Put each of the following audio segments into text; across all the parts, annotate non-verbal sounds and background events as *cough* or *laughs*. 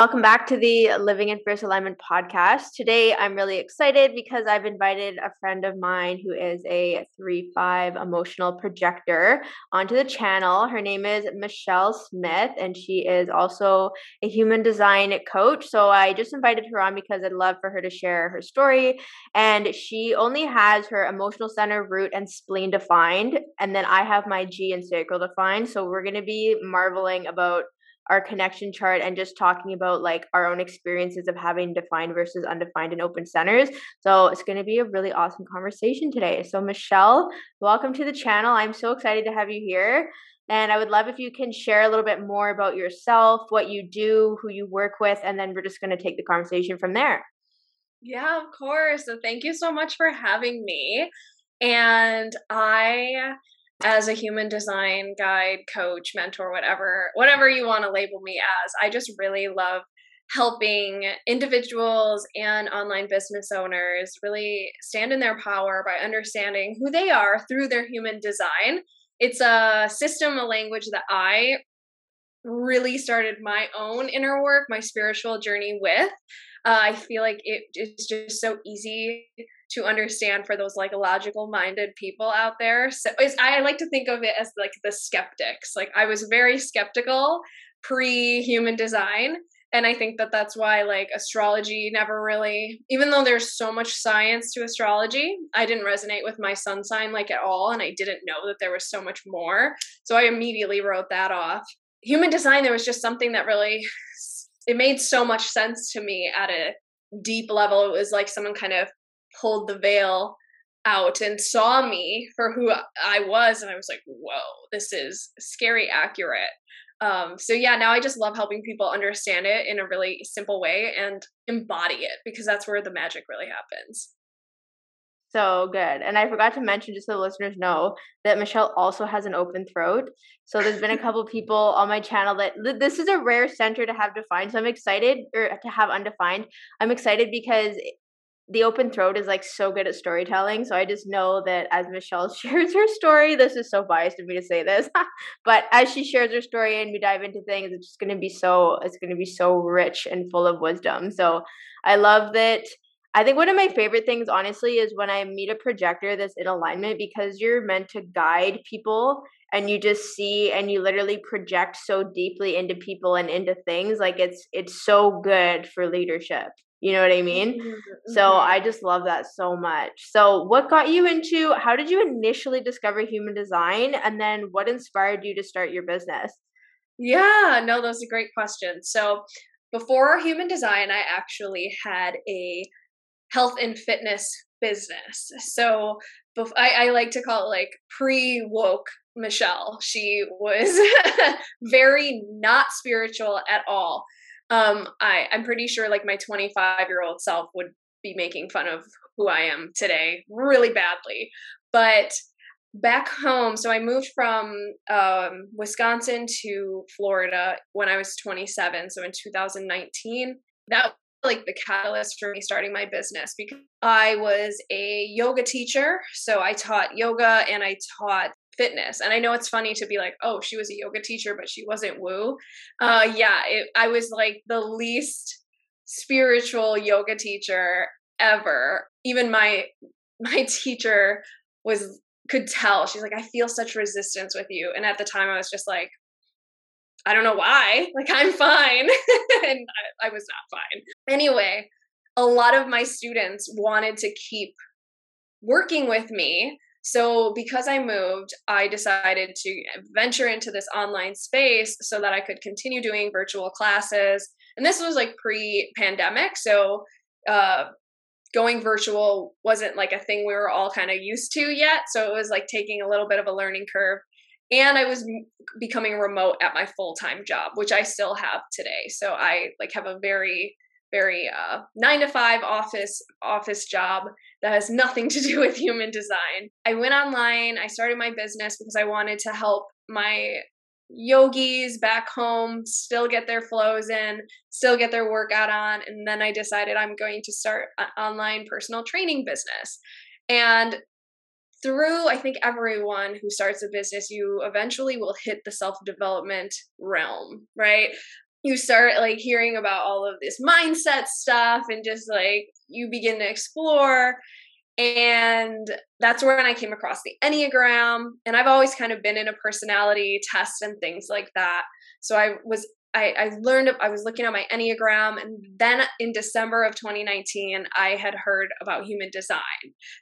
Welcome back to the Living in Fierce Alignment podcast. Today, I'm really excited because I've invited a friend of mine who is a 3 5 emotional projector onto the channel. Her name is Michelle Smith, and she is also a human design coach. So, I just invited her on because I'd love for her to share her story. And she only has her emotional center, root, and spleen defined. And then I have my G and sacral defined. So, we're going to be marveling about our connection chart and just talking about like our own experiences of having defined versus undefined and open centers. So it's going to be a really awesome conversation today. So Michelle, welcome to the channel. I'm so excited to have you here. And I would love if you can share a little bit more about yourself, what you do, who you work with, and then we're just going to take the conversation from there. Yeah, of course. So thank you so much for having me. And I as a human design guide, coach, mentor, whatever, whatever you want to label me as. I just really love helping individuals and online business owners really stand in their power by understanding who they are through their human design. It's a system, a language that I really started my own inner work, my spiritual journey with. Uh, I feel like it is just so easy to understand for those like logical minded people out there. So I like to think of it as like the skeptics. Like I was very skeptical pre human design. And I think that that's why like astrology never really, even though there's so much science to astrology, I didn't resonate with my sun sign like at all. And I didn't know that there was so much more. So I immediately wrote that off. Human design, there was just something that really, it made so much sense to me at a deep level. It was like someone kind of pulled the veil out and saw me for who I was. And I was like, whoa, this is scary accurate. Um, so yeah, now I just love helping people understand it in a really simple way and embody it because that's where the magic really happens. So good. And I forgot to mention, just so the listeners know, that Michelle also has an open throat. So there's been a couple *laughs* people on my channel that this is a rare center to have defined. So I'm excited, or to have undefined. I'm excited because the open throat is like so good at storytelling. So I just know that as Michelle *laughs* shares her story, this is so biased of me to say this, *laughs* but as she shares her story and we dive into things, it's just going to be so it's going to be so rich and full of wisdom. So I love that. I think one of my favorite things, honestly, is when I meet a projector that's in alignment because you're meant to guide people and you just see and you literally project so deeply into people and into things. Like it's it's so good for leadership. You know what I mean? Mm-hmm. So mm-hmm. I just love that so much. So, what got you into how did you initially discover human design? And then what inspired you to start your business? Yeah, no, that's a great question. So, before human design, I actually had a health and fitness business. So, I, I like to call it like pre woke Michelle. She was *laughs* very not spiritual at all um i i'm pretty sure like my 25 year old self would be making fun of who i am today really badly but back home so i moved from um, wisconsin to florida when i was 27 so in 2019 that like the catalyst for me starting my business because I was a yoga teacher. So I taught yoga and I taught fitness. And I know it's funny to be like, oh, she was a yoga teacher, but she wasn't woo. Uh, yeah, it, I was like the least spiritual yoga teacher ever. Even my *laughs* my teacher was could tell. She's like, I feel such resistance with you. And at the time, I was just like, I don't know why. *laughs* Like, I'm fine. *laughs* and I, I was not fine. Anyway, a lot of my students wanted to keep working with me so, because I moved, I decided to venture into this online space so that I could continue doing virtual classes. And this was like pre pandemic. So, uh, going virtual wasn't like a thing we were all kind of used to yet. So, it was like taking a little bit of a learning curve. And I was becoming remote at my full time job, which I still have today. So, I like have a very very uh, nine to five office office job that has nothing to do *laughs* with human design. I went online. I started my business because I wanted to help my yogis back home still get their flows in, still get their workout on. And then I decided I'm going to start an online personal training business. And through, I think, everyone who starts a business, you eventually will hit the self development realm, right? You start like hearing about all of this mindset stuff and just like you begin to explore and that's when I came across the Enneagram. And I've always kind of been in a personality test and things like that. So I was I, I learned I was looking at my Enneagram and then in December of 2019 I had heard about human design.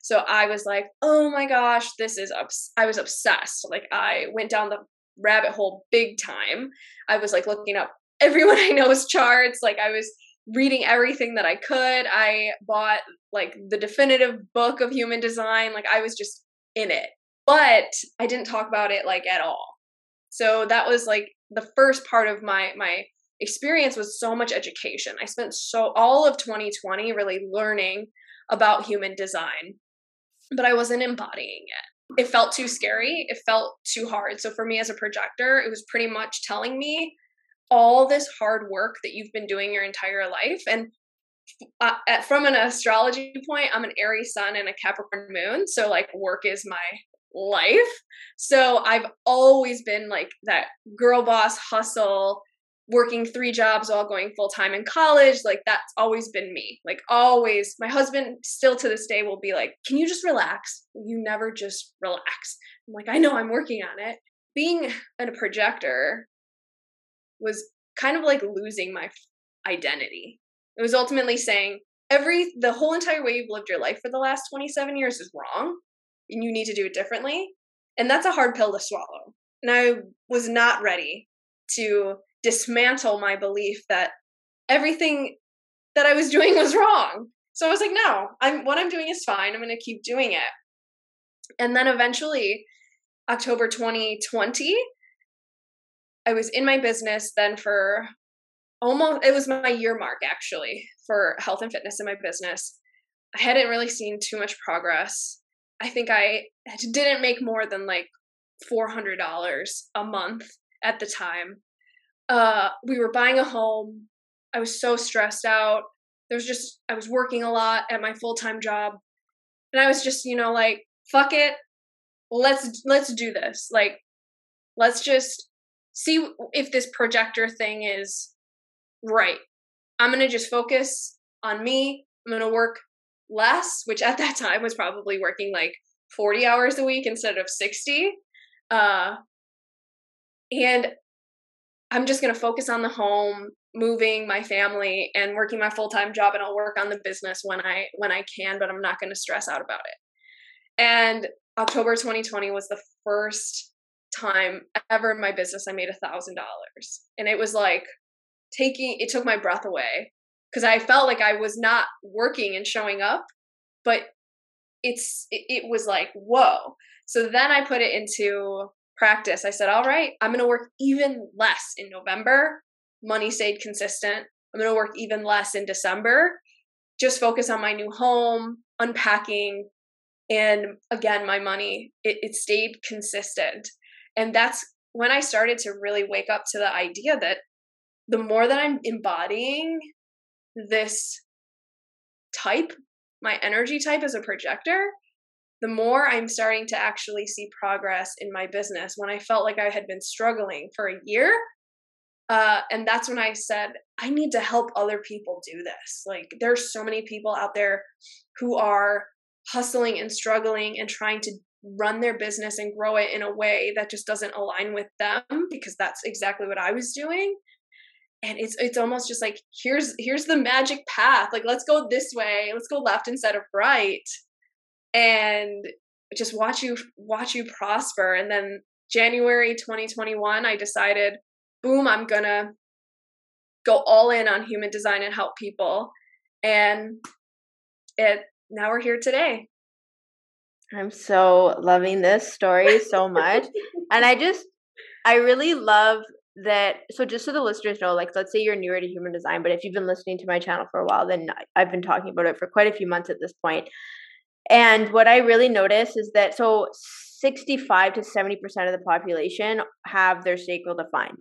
So I was like, oh my gosh, this is I was obsessed. Like I went down the rabbit hole big time. I was like looking up everyone *laughs* I know's charts. Like I was reading everything that I could. I bought like the definitive book of human design. Like I was just in it. But I didn't talk about it like at all. So that was like the first part of my my experience was so much education. I spent so all of 2020 really learning about human design, but I wasn't embodying it. It felt too scary. It felt too hard. So for me as a projector, it was pretty much telling me all this hard work that you've been doing your entire life and uh, from an astrology point i'm an aries sun and a capricorn moon so like work is my life. So i've always been like that girl boss hustle working three jobs while going full time in college like that's always been me. Like always my husband still to this day will be like can you just relax? You never just relax. I'm like i know i'm working on it. Being a projector was kind of like losing my identity. It was ultimately saying every the whole entire way you've lived your life for the last 27 years is wrong and you need to do it differently. And that's a hard pill to swallow. And I was not ready to dismantle my belief that everything that I was doing was wrong. So I was like, no, I'm what I'm doing is fine. I'm going to keep doing it. And then eventually October 2020, I was in my business then for almost it was my year mark actually for health and fitness in my business. I hadn't really seen too much progress. I think I didn't make more than like $400 a month at the time. Uh, we were buying a home. I was so stressed out. There was just, I was working a lot at my full time job. And I was just, you know, like, fuck it. Let's, let's do this. Like, let's just see if this projector thing is right. I'm going to just focus on me. I'm going to work less, which at that time was probably working like 40 hours a week instead of 60. Uh, and I'm just going to focus on the home, moving my family and working my full-time job and I'll work on the business when I when I can, but I'm not going to stress out about it. And October 2020 was the first time ever in my business I made a thousand dollars. And it was like taking it took my breath away because I felt like I was not working and showing up, but it's it, it was like, whoa. So then I put it into practice. I said, all right, I'm gonna work even less in November. Money stayed consistent. I'm gonna work even less in December. Just focus on my new home, unpacking, and again my money it, it stayed consistent and that's when I started to really wake up to the idea that the more that I'm embodying this type, my energy type as a projector, the more I'm starting to actually see progress in my business when I felt like I had been struggling for a year. Uh, and that's when I said, I need to help other people do this. Like, there's so many people out there who are hustling and struggling and trying to run their business and grow it in a way that just doesn't align with them because that's exactly what I was doing. And it's it's almost just like here's here's the magic path. Like let's go this way. Let's go left instead of right. And just watch you watch you prosper. And then January 2021 I decided boom I'm going to go all in on human design and help people. And it now we're here today I'm so loving this story so much. and I just, I really love that so just so the listeners know, like let's say you're newer to human design, but if you've been listening to my channel for a while, then I've been talking about it for quite a few months at this point. And what I really notice is that so 65 to 70% of the population have their sacral defined,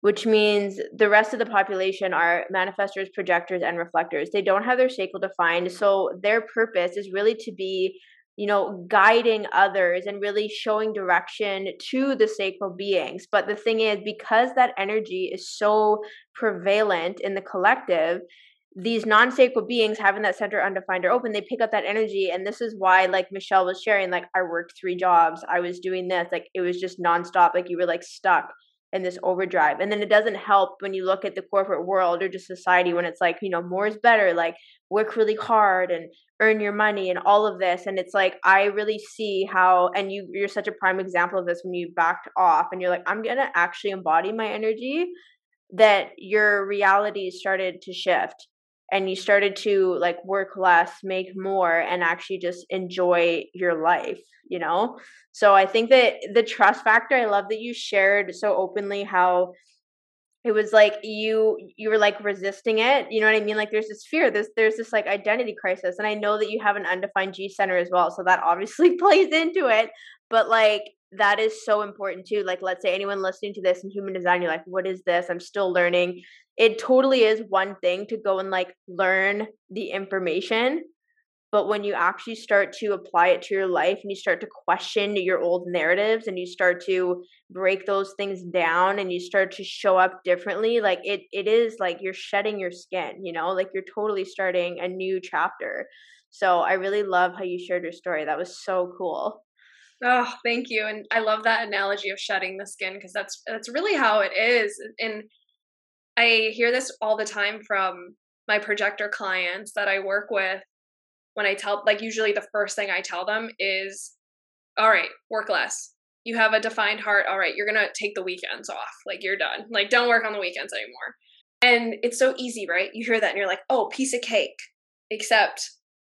which means the rest of the population are manifestors, projectors, and reflectors. They don't have their sacral defined. So their purpose is really to be you know, guiding others and really showing direction to the sacral beings. But the thing is, because that energy is so prevalent in the collective, these non-sacral beings having that center undefined or open they pick up that energy. And this is why like michelle was sharing like i worked three jobs. I was doing this. Like it was just nonstop. Like you were like stuck in this overdrive and then it doesn't help when you look at the corporate world or just society when it's like you know more is better like work really hard and earn your money and all of this and it's like i really see how and you you're such a prime example of this when you backed off and you're like i'm gonna actually embody my energy that your reality started to shift and you started to like work less make more and actually just enjoy your life you know? So i think that the trust factor i love that you shared so openly how it was like you you were like resisting it you know what i mean? Like there's this fear there's there's this like identity crisis and i know that you have an undefined g center as well so that obviously *laughs* plays into it but like that is so important too like let's say anyone listening to this in human design you're like what is this? I'm still learning. It totally is one thing to go and like learn the information but when you actually start to apply it to your life and you start to question your old narratives and you start to break those things down and you start to show up differently like it it is like you're shedding your skin you know? Like you're totally starting a new chapter. So i really love how you shared your story. That was so cool oh thank you and i love that analogy of shedding the skin because that's that's really how it is and i hear this all the time from my projector clients that i work with when I tell, like, usually the first thing I tell them is, all right, work less. You have a defined heart. All right, you're going to take the weekends off. Like, you're done. Like, don't work on the weekends anymore. And it's so easy, right? You hear that and you're like, oh, piece of cake. Except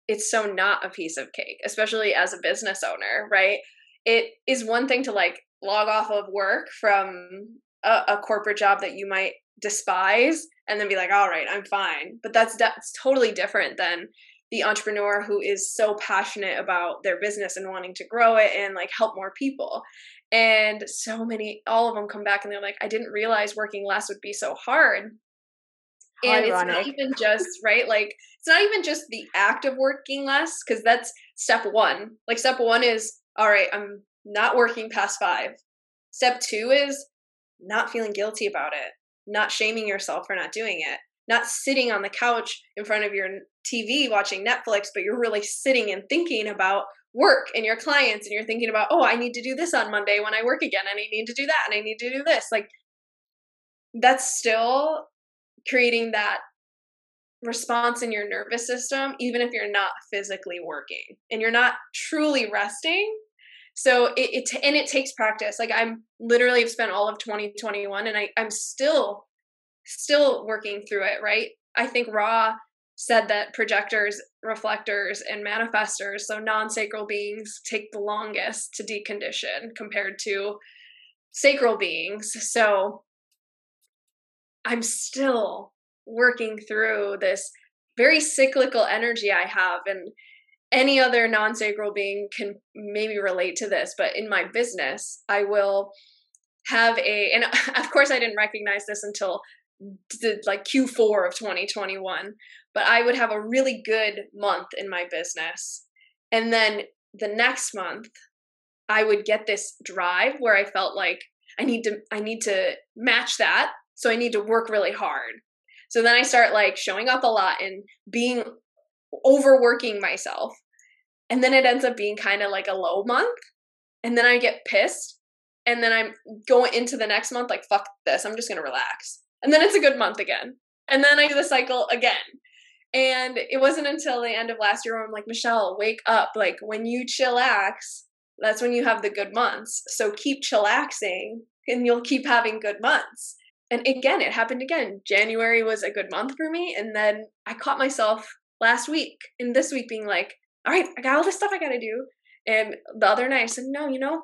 it's so not a piece of cake, especially as a business owner, right? It is one thing to like log off of work from a, a corporate job that you might despise and then be like, all right, I'm fine. But that's that's totally different than the entrepreneur who is so passionate about their business and wanting to grow it and like help more people. And so many, all of them come back and they're like, I didn't realize working less would be so hard. and it's not even just right like it's not even just the act of working less because that's step one like step one is all right i'm not working past five step two is not feeling guilty about it not shaming yourself for not doing it not sitting on the couch in front of your TV watching Netflix, but you're really sitting and thinking about work and your clients and you're thinking about, oh, I need to do this on Monday when I work again and I need to do that and I need to do this. Like that's still creating that response in your nervous system, even if you're not physically working and you're not truly resting. So it, it and it takes practice. Like I'm literally have spent all of 2021 and I, I'm still still working through it, right? I think Ra said that projectors, reflectors, and manifestors, so non sacral beings, take the longest to decondition compared to sacral beings. So I'm still working through this very cyclical energy I have. And any other non sacral being can maybe relate to this, but in my business, I will have a, and *laughs* of course, I didn't recognize this until the like Q4 of 2021, but I would have a really good month in my business. And then the next month, I would get this drive where I felt like I need to I need to match that, so I need to work really hard. So then I start like showing up a lot and being overworking myself. And then it ends up being kind of like a low month. And then I get pissed. And then I'm going into the next month like fuck this, I'm just going to relax and then it's a good month again. And then I do the cycle again. And it wasn't until the end of last year where I'm like, Michelle, wake up. Like when you chillax, that's when you have the good months. So keep chillaxing and you'll keep having good months. And again, it happened again. January was a good month for me. And then I caught myself last week and this week being like, all right, I got all this stuff I got to do. And the other night I said, no, you know,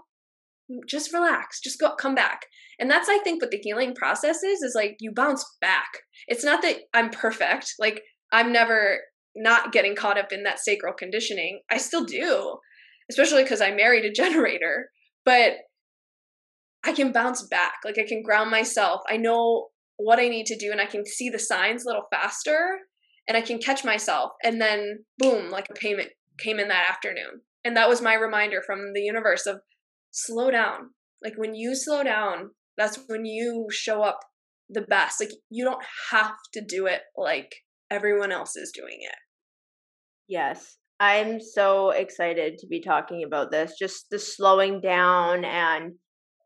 mm, just relax, just go come back. And that's I think what the healing process is is like you bounce back. It's not that I'm perfect. Like I'm never not getting caught up in that sacral conditioning. I still do, especially because I married a *laughs* generator. But I can bounce back. Like I can ground myself. I know what I need to do and I can see the signs a little faster and I can catch myself. And then boom, like a payment came in that afternoon. And that was my reminder from the universe of slow down. Like when you slow down, that's when you show up the best. Like you don't have to do it like everyone else is doing it. Yes. I'm so excited to be talking about this. Just the slowing down and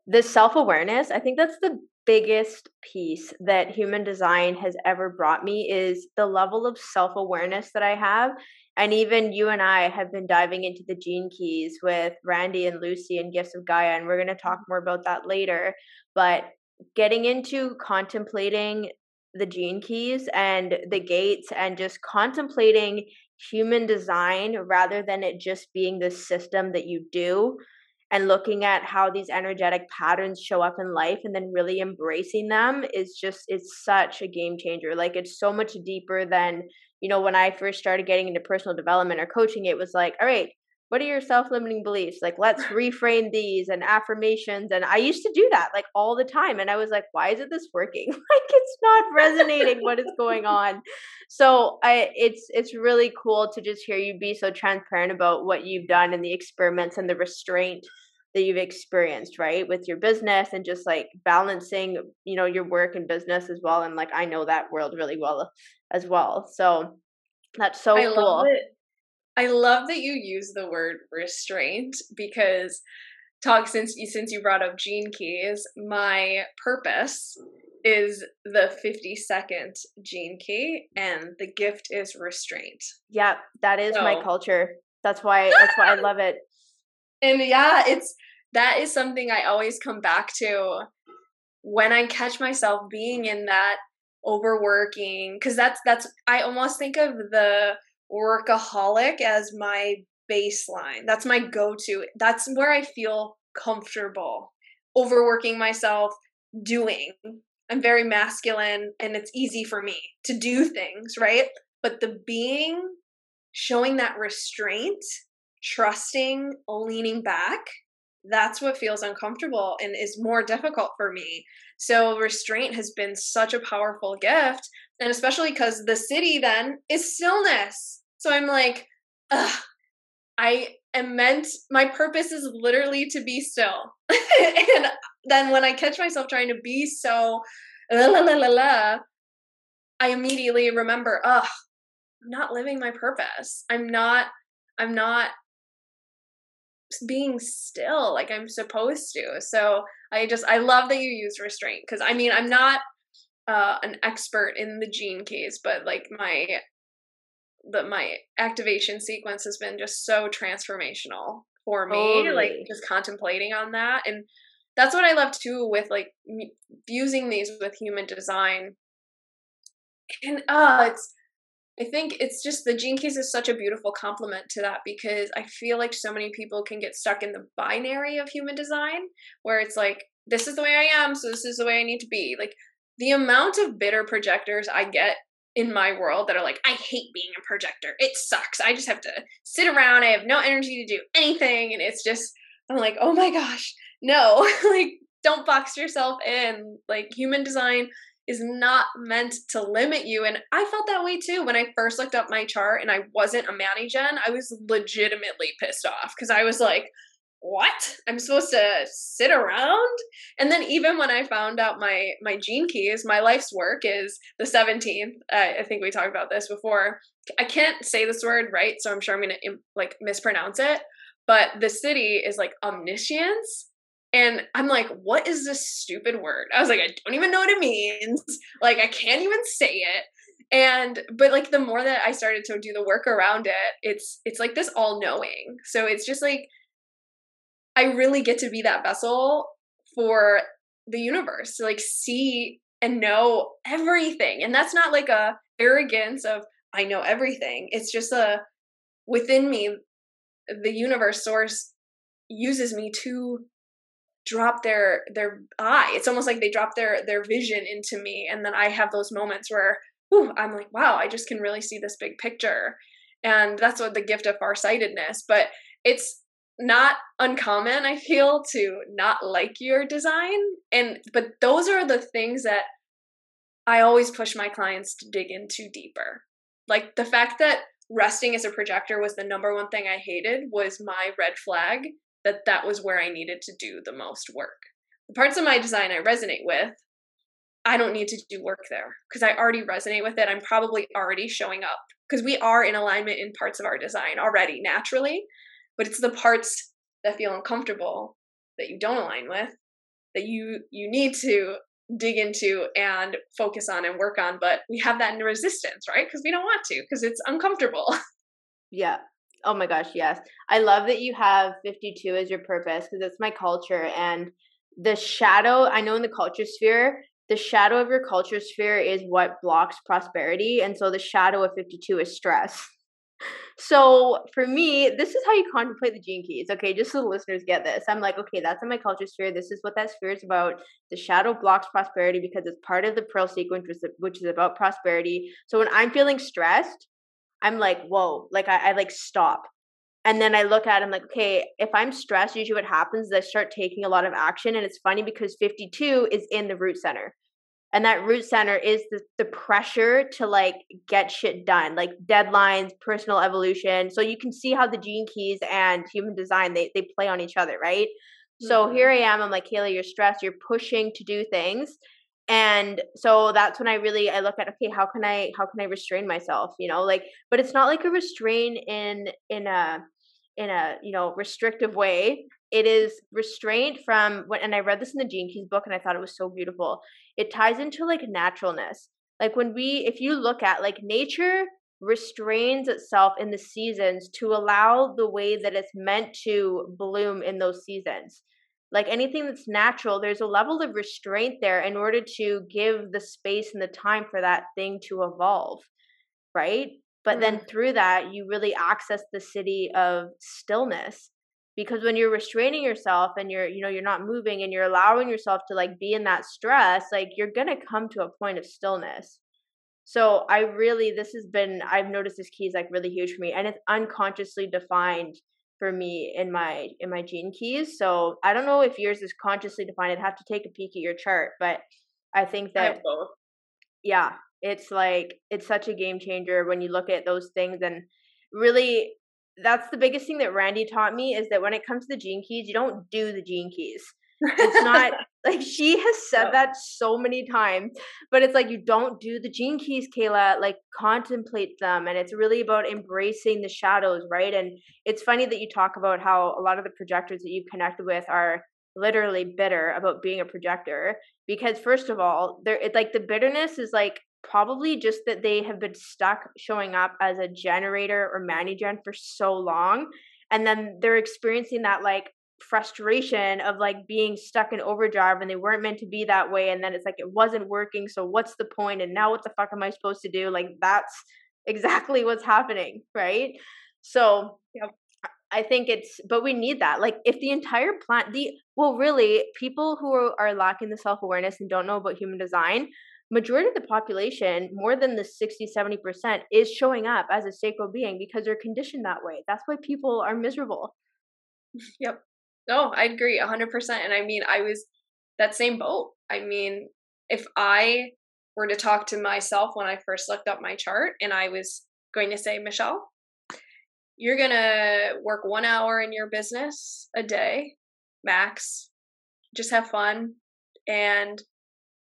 the self awareness. I think that's the biggest piece that human design has ever brought me is the level of self awareness that I have. And even you and I have been diving into the gene keys with Randy and Lucy and Gifts of Gaia, and we're going to talk more about that later. But getting into contemplating the gene keys and the gates and just contemplating human design rather than it just being the system that you do and looking at how these energetic patterns show up in life and then really embracing them is just it's such a game changer. Like it's so much deeper than you know when i first started getting into personal development or coaching it was like all right what are your self-limiting beliefs? Like let's reframe these and affirmations and i used to do that like all the time and i was like why isn't this working? *laughs* Like it's not resonating what is going on. So i it's it's really cool to just hear you be so transparent about what you've done and the experiments and the restraint that you've experienced right with your business and just like balancing you know your work and business as well and like i know that world really well as well so that's so I cool I love that you use the word restraint because talk since you since you brought up gene keys, my purpose is the 52nd gene key and the gift is restraint. Yep, that is so. my culture. That's why that's why I *laughs* love it. And yeah, it's that is something I always come back to when I catch myself being in that overworking cuz that's that's I almost think of the workaholic as my baseline. That's my go to. That's where I feel comfortable overworking myself, doing. I'm very masculine and it's easy for me to do things, right? But the being, showing that restraint, trusting, leaning back, that's what feels uncomfortable and is more difficult for me. So, restraint has been such a powerful gift. And especially because the siddhi then is stillness. So I'm like, ugh, I am meant, my purpose is literally to be still. *laughs* and then when I catch myself trying to be so, la, la, la, la, la, I immediately remember, ugh, I'm not living my purpose. I'm not, I'm not being still like I'm supposed to. So I just, I love that you use restraint because I mean, I'm not uh, an expert in the gene keys, but like my the my activation sequence has been just so transformational for me totally. like just contemplating on that and that's what i love too with like fusing these with human design and uh it's I think it's just the gene keys is such a beautiful complement to that because I feel like so many people can get stuck in the binary of human design where it's like, this is the way I am, so this is the way I need to be. Like the amount of bitter projectors I get in my world that are like, I hate being a projector. It sucks. I just have to sit around. I have no energy to do anything. And it's just, I'm like, oh my gosh, no, *laughs* like, don't box yourself in. Like, human design is not meant to limit you. And I felt that way too. When I first looked up my chart and I wasn't a Manny Gen, I was legitimately pissed off because I was like, what? I'm supposed to sit around? And then even when i found out my my gene keys my life's work is the 17th uh, i think we talked about this before. I can't say this word right so i'm sure i'm gonna like mispronounce it but the siddhi is like omniscience and i'm like what is this stupid word i was like i don't even know what it means like i can't even say it and but like the more that i started to do the work around it it's it's like this all knowing so it's just like I really get to be that vessel for the universe to like see and know everything. And that's not like a arrogance of I know everything. It's just a within me the universe source uses me to drop their their eye. It's almost like they drop their their vision into me, and then I have those moments where whew, I'm like, wow, I just can really see this big picture, and that's what the gift of farsightedness. But it's not uncommon, I feel, to not like your design, and but those are the things that I always push my clients to dig into deeper. Like the fact that resting as a projector was the number one thing I hated was my red flag that that was where I needed to do the most work. The parts of my design I resonate with, I don't need to do work there because I already resonate with it. I'm probably already showing up because we are in alignment in parts of our design already naturally, but it's the parts that feel uncomfortable that you don't align with that you you need to dig into and focus on and work on but we have that in resistance right because we don't want to because it's uncomfortable *laughs* yeah Oh my gosh, yes. I love that you have 52 as your purpose because it's my culture. And the shadow, I know in the culture sphere, the shadow of your culture sphere is what blocks prosperity. And so the shadow of 52 is stress. *laughs* So for me, this is how you contemplate the gene keys. Okay, just so the listeners get this. I'm like, okay, that's in my culture sphere. This is what that sphere is about. The shadow blocks prosperity because it's part of the pearl sequence, which is about prosperity. So when I'm feeling stressed, I'm like, whoa, like I, I like stop. And then I look at him like, okay, if I'm stressed, usually what happens is I start taking a lot of action. And it's funny because 52 is in the root center. And that root center is the, the pressure to like get shit done, like deadlines, personal evolution. So you can see how the gene keys and human design they, they play on each other, right? Mm-hmm. So here I am, I'm like, Kehla, you're stressed, you're pushing to do things and so that's when i really i look at okay how can i how can i restrain myself? You know like but it's not like a restrain in in a in a you know restrictive way. It is restraint from when and i read this in the gene keys book and i thought it was so beautiful. It ties into like naturalness. Like when we if you look at like nature restrains itself in the seasons to allow the way that it's meant to bloom in those seasons like anything that's natural there's a level of restraint there in order to give the space and the time for that thing to evolve right but mm-hmm. then through that you really access the siddhi of stillness because when you're restraining yourself and you're you know you're not moving and you're allowing yourself to like be in that stress like you're going to come to a point of stillness so i really this has been i've noticed this key is like really huge for me and it's unconsciously defined for me in my in my gene keys. So I don't know if yours is consciously defined. I'd have to take a peek at your chart, but I think that I yeah, it's like it's such a game changer when you look at those things and really that's the biggest thing that Randy taught me is that when it comes to the gene keys, you don't do the gene keys. It's not like she has said that so many times, but it's like you don't do the gene keys, Kehla. Like contemplate them, and it's really about embracing the shadows, right? And it's funny that you talk about how a lot of the projectors that you've connected with are literally bitter about being a projector because first of all, they're it like the bitterness is like probably just that they have been stuck showing up as a generator or mani-gen for so long and then they're experiencing that like frustration of like being stuck in overdrive and they weren't meant to be that way and then it's like it wasn't working so what's the point and now what the fuck am i supposed to do? Like that's *laughs* exactly what's happening right? So yep. i think it's but we need that. Like if the entire plant the well really people who are, are lacking the self-awareness and don't know about human design majority of the population more than the 60 70% is showing up as a sacral being because they're conditioned that way. That's why people are miserable. *laughs* Yep no, I agree 100%. And I mean, I was that same boat. I mean, if I were to talk to myself when I first looked up my chart and I was going to say, Michelle, you're going to work one hour in your business a day, max, just have fun and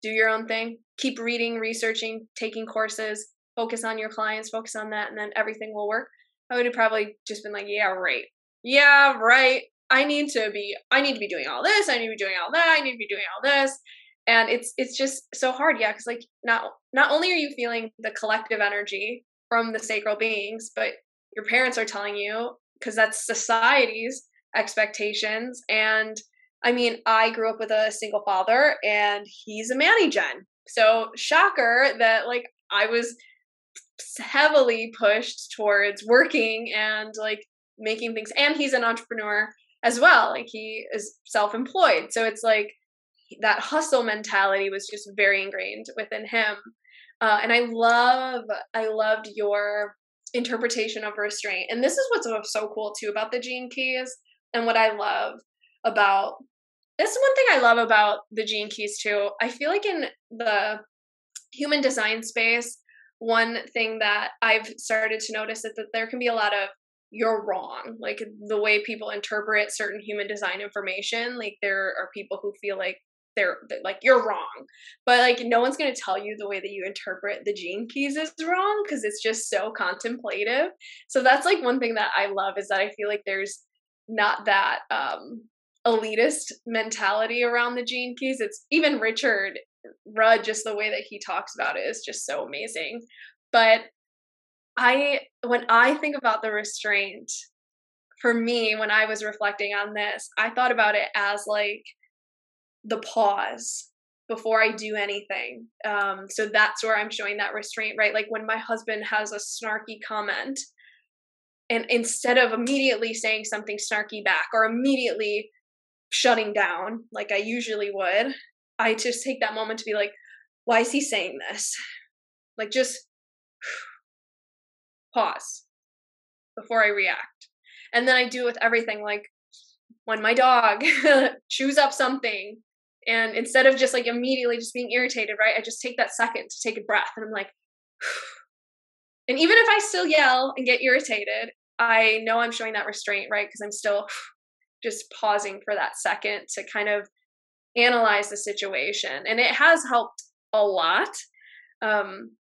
do your own thing. Keep reading, researching, taking courses, focus on your clients, focus on that, and then everything will work. I would have probably just been like, yeah, right. Yeah, right. I need to be I need to be doing all this, I need to be doing all that, I need to be doing all this. And it's it's just so hard, yeah, because like not not only are you feeling the collective energy from the sacral beings, but your parents are telling you because that's society's expectations. And I mean, I grew up with a single father and he's a manny gen. So shocker that like I was heavily pushed towards working and like making things and he's an entrepreneur as well. Like he is self employed. So it's like that hustle mentality was just very ingrained within him. Uh, and I love, I loved your interpretation of restraint. And this is what's so cool too about the gene keys and what I love about this one thing I love about the gene keys too. I feel like in the human design space, one thing that I've started to notice is that there can be a lot of you're wrong. Like the way people interpret certain human design information, like there are people who feel like they're, like you're wrong. But like no one's going to tell you the way that you interpret the gene keys is wrong because it's just so contemplative. So that's like one thing that I love is that I feel like there's not that um elitist mentality around the gene keys. It's even Richard Rudd, just the way that he talks about it is just so amazing. But I, when I think about the restraint, for me, when I was reflecting on this, I thought about it as like the pause before I do anything. Um, so that's where I'm showing that restraint, right? Like when my husband has a snarky comment, and instead of immediately saying something snarky back or immediately shutting down like I usually would, I just take that moment to be like, why is he saying this? Like, just pause before I react. And then I do it with everything like when my dog *laughs* chews up something, and instead of just like immediately just being irritated, right, I just take that second to take a breath and I'm like, *sighs* and even if I still yell and get irritated, I know I'm showing that restraint, right? Because I'm still *sighs* just pausing for that second to kind of analyze the situation. And it has helped a lot. Um,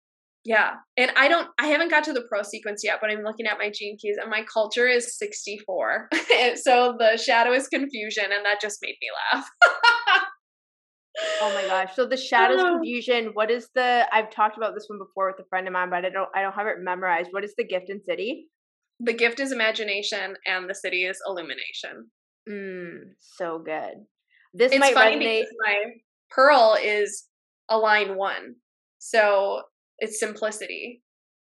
yeah. And I don't, I haven't got to the pro sequence yet, but I'm looking at my gene keys and my culture is 64. *laughs* so the shadow is confusion, and that just made me laugh. *laughs* oh my gosh. So the shadow is *sighs* confusion. What is the, I've talked about this one before with a friend of mine, but I don't, I don't have it memorized. What is the gift in siddhi? The gift is imagination and the siddhi is illumination. Mm, so good. This it's might funny resonate. my pearl is a line one, so it's simplicity.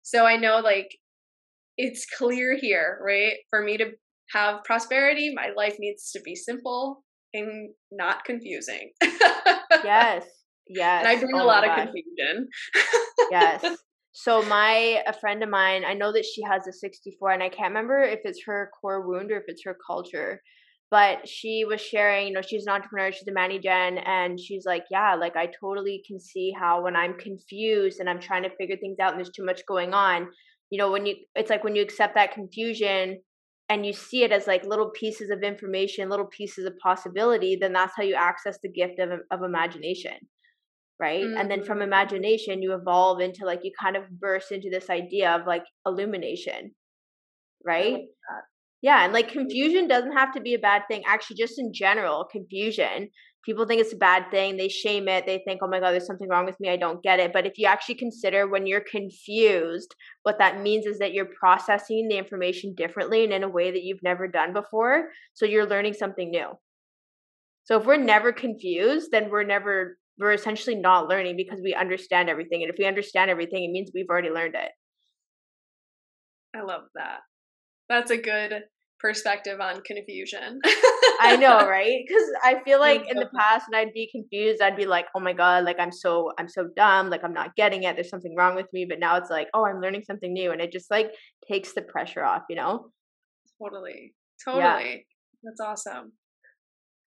So I know like it's clear here, right? For me to have prosperity, my life needs to be simple and not confusing. yes. Yes. *laughs* And I bring oh a lot of confusion. yes. *laughs* So my a friend of mine, I know that she has a 64 and I can't remember if it's her core wound or if it's her culture but she was sharing, you know, she's an entrepreneur, she's a Manny Gen, and she's like, yeah, like I totally can see how when I'm confused and I'm trying to figure things out and there's too much going on, you know, when you, it's like when you accept that confusion and you see it as like little pieces of information, little pieces of possibility, then that's how you access the gift of, of imagination. Right. Mm-hmm. And then from mm-hmm. imagination, you evolve into like, you kind of burst into this idea of like illumination. Right. Yeah, and like mm-hmm. confusion doesn't have to be a bad thing. Actually, just in general, confusion. People think it's a bad thing. They shame it. They think, oh my God, there's something wrong with me. I don't get it. But if you actually consider when you're confused, what that means is that you're processing the information differently and in a way that you've never done before. So you're learning something new. So if we're never confused, then we're never, we're essentially not learning because we understand everything. And if we understand everything, it means we've already learned it. I love that. That's a good perspective on confusion. I know, *laughs* right? Because I feel like in the past, when I'd be confused, I'd be like, "Oh my god, like I'm so I'm so dumb, like I'm not getting it. There's something wrong with me." But now it's like, "Oh, I'm learning something new," and it just like takes the pressure off, you know? Totally, totally. Yeah. That's awesome.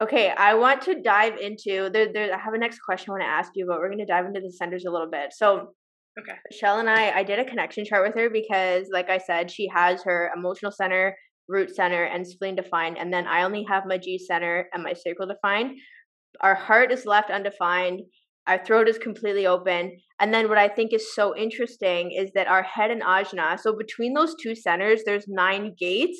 Okay, I want to dive into there. There, I have a next question I want to ask you, but we're going to dive into the centers a little bit. So, Okay. Michelle and I, I did a connection chart with her because, like I said, she has her emotional center, root center, and spleen defined. And then I only have my G center and my sacral defined. Our heart is left undefined. Our throat is completely open. And then what I think is so interesting is that our head and ajna, so between those two centers, there's nine gates.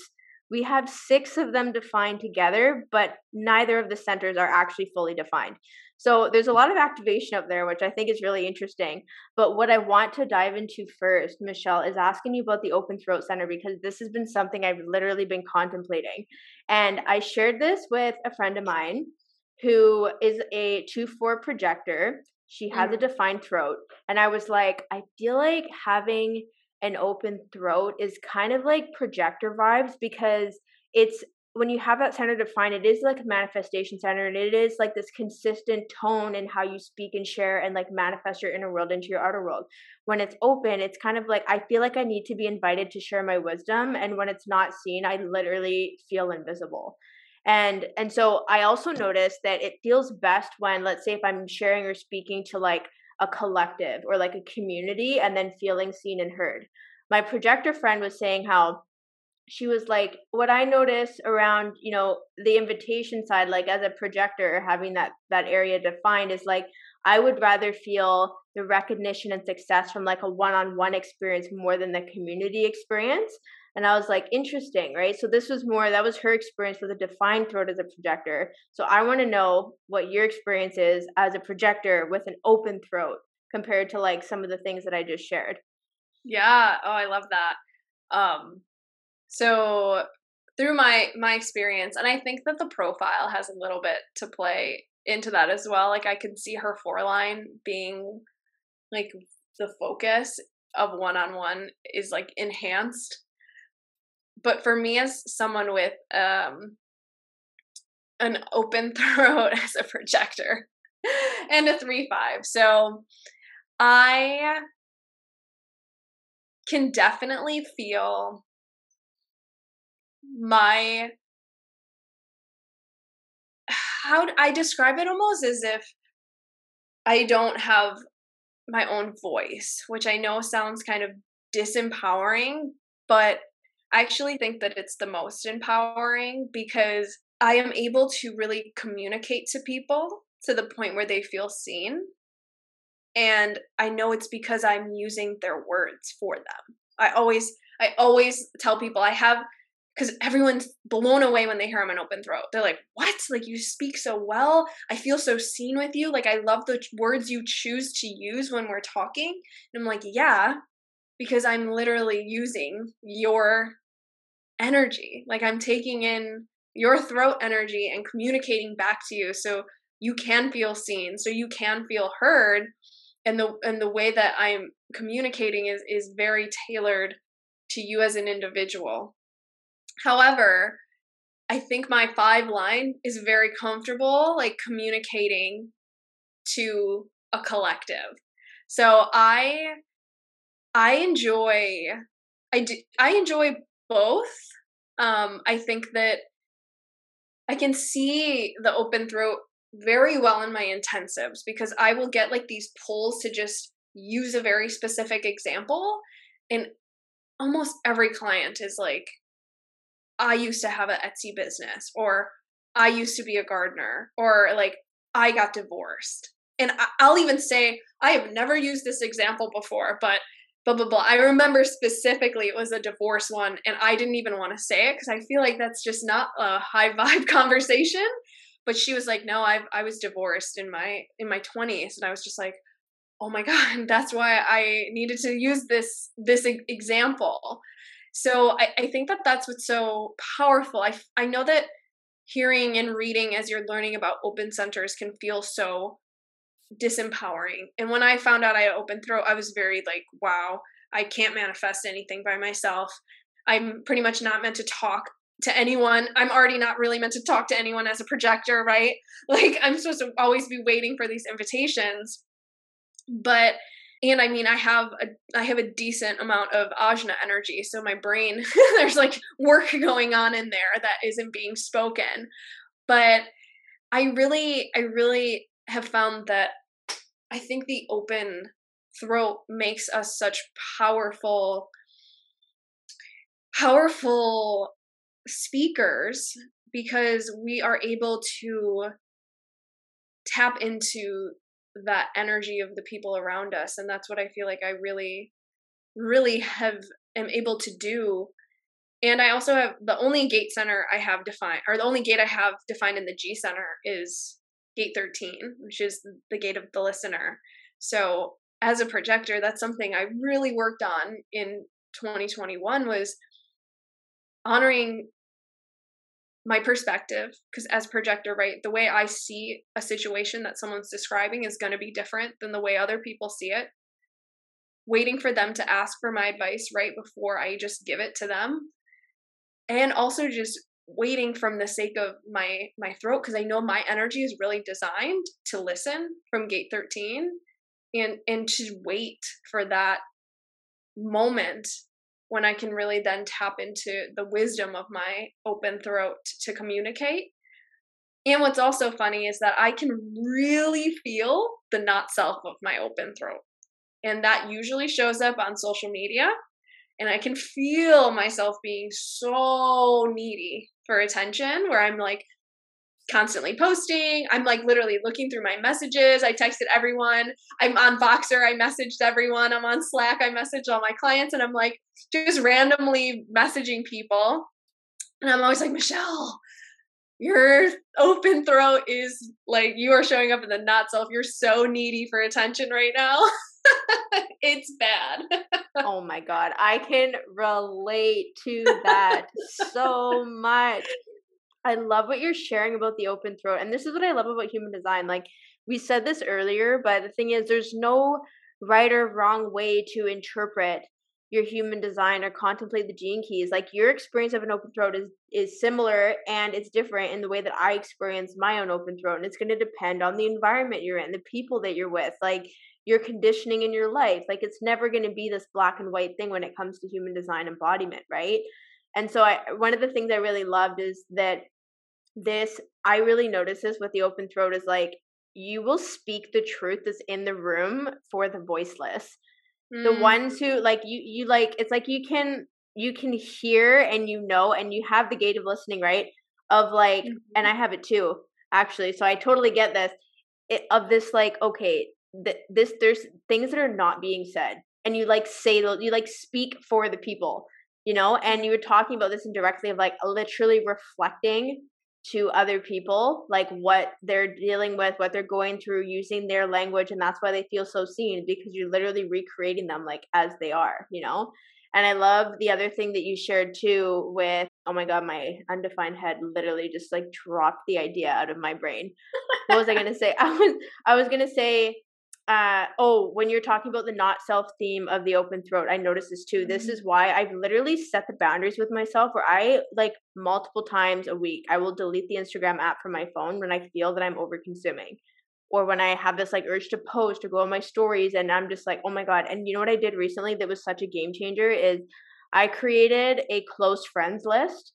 We have six of them defined together, but neither of the centers are actually fully defined. So there's a lot of activation up there, which I think is really interesting. But what I want to dive into first, Michelle, is asking you about the open throat center because this has been something I've literally been contemplating. And I shared this with a friend of mine who is a 2 4 projector. She has mm. a defined throat. And I was like, I feel like having an open throat is kind of like projector vibes because it's when you have that center defined, it is like a manifestation center and it is like this consistent tone in how you speak and share and like manifest your inner world into your outer world. When it's open, it's kind of like I feel like I need to be invited to share my wisdom. And when it's not seen, I literally feel invisible. And and so I also noticed that it feels best when, let's say if I'm sharing or speaking to like a collective or like a community and then feeling seen and heard. My projector friend was saying how she was like what i notice around you know the invitation side like as a projector having that that area defined is like i would rather feel the recognition and success from like a one-on-one experience more than the community experience. And i was like interesting right? So this was more that was her experience with a defined throat as a projector. So i want to know what your experience is as a projector with an open throat compared to like some of the things that i just shared. Yeah. Oh i love that. Um so through my my experience, and I think that the profile has a little bit to play into that as well. Like I could see her four line being like the focus of one on one is like enhanced. But for me as someone with um an open *laughs* throat as a projector *laughs* and a 3 5. So I can definitely feel my how I describe it almost as if I don't have my own voice, which I know sounds kind of disempowering, but I actually think that it's the most empowering because I am able to really communicate to people to the point where they feel seen. And I know it's because I'm using their words for them. I always I always tell people I have because everyone's blown away when they hear I'm an open throat. They're like, "What? Like you speak so well. I feel so seen with you. Like I love the words you choose to use when we're talking." And I'm like, "Yeah, because I'm literally using your energy. Like I'm taking in your throat energy and communicating back to you so you can feel seen, so you can feel heard." And the and the way that I'm communicating is is very tailored to you as an individual However, I think my five line is very comfortable, like communicating to a collective. So I I enjoy I do I enjoy both. Um, I think that I can see the open throat very well in my intensives because I will get like these pulls to just use a very specific example and almost every client is like I used to have an Etsy business or I used to be a gardener or like I got divorced. And I'll even say I have never used this example before, but blah blah blah. I remember specifically it was a divorce one, and I didn't even want to say it because I feel like that's just not a high *laughs* vibe conversation. But she was like, "No, I I was divorced in my in my twenties, and I was just like, "Oh my *laughs* god, that's why I needed to use this this example." So I, I think that that's what's so powerful. I, I know that hearing and reading as you're learning about open centers can feel so disempowering. And when I found out I had open throat, I was very like, wow, I can't manifest anything by myself. I'm pretty much not meant to talk to anyone. I'm already not really meant to talk to anyone as a projector, right? *laughs* Like I'm supposed to always be waiting for these invitations. But and i mean i have a i have a decent amount of ajna energy so my brain *laughs* there's like work going on in there that isn't being spoken. But i really i really have found that i think the open throat makes us such powerful powerful speakers because we are able to tap into that energy of the people around us and that's what i feel like i really really have am able to do. And i also have the only gate center i have defined or the only gate i have defined in the g center is gate 13 which is the gate of the listener. So as a projector that's something i really worked on in 2021 was honoring my perspective because as projector right the way i see a situation that someone's describing is going to be different than the way other people see it. Waiting for them to ask for my advice right before i just give it to them. And also just waiting from the sake of my my throat because I know my energy is really designed to listen from gate 13 and and to wait for that moment when I can really then tap into the wisdom of my open throat to communicate. And what's also funny is that I can really feel the not self of my open throat. And that usually shows up on social media. And I can feel myself being so needy for attention, where I'm like constantly posting. I'm like literally looking through my messages. I texted everyone. I'm on Voxer. I messaged everyone. I'm on Slack. I messaged all my clients. And I'm like just randomly messaging people. And I'm always like, Michelle, your open throat is like you are showing up in the not self. You're so needy for attention right now. *laughs* it's bad. *laughs* oh my god, I can relate to that so much. I love what you're sharing about the open throat. And this is what I love about human design. Like we said this earlier, but the thing is there's no right or wrong way to interpret your human design or contemplate the gene keys like your experience of an open throat is is similar and it's different in the way that i experience my own open throat and it's going to depend on the environment you're in the people that you're with like your conditioning in your life like it's never going to be this black and white thing when it comes to human design embodiment right and so i one of the things i really loved is that this i really notice this with the open throat is like you will speak the truth that's in the room for the voiceless mm. the ones who like you you like it's like you can you can hear and you know and you have the gate of listening right of like mm-hmm. and i have it too actually so i totally get this it, of this like okay th- this there's things that are not being said and you like say you like speak for the people you know and you were talking about this indirectly of like literally reflecting to other people like what they're dealing with what they're going through using their language and that's why they feel so seen because you're literally recreating them like as they are you know? And i love the other thing that you shared too with oh my god my undefined head literally just like dropped the idea out of my brain. What was i to say? *laughs* I was i was to say uh oh when you're talking about the not self theme of the open throat i noticed this too this mm-hmm. is why i've literally set the boundaries with myself where i like multiple times a week i will delete the instagram app from my phone when i feel that i'm over consuming or when i have this like urge to post or go on my stories and i'm just like oh my god and you know what i did recently that was such a game changer is i created a close friends list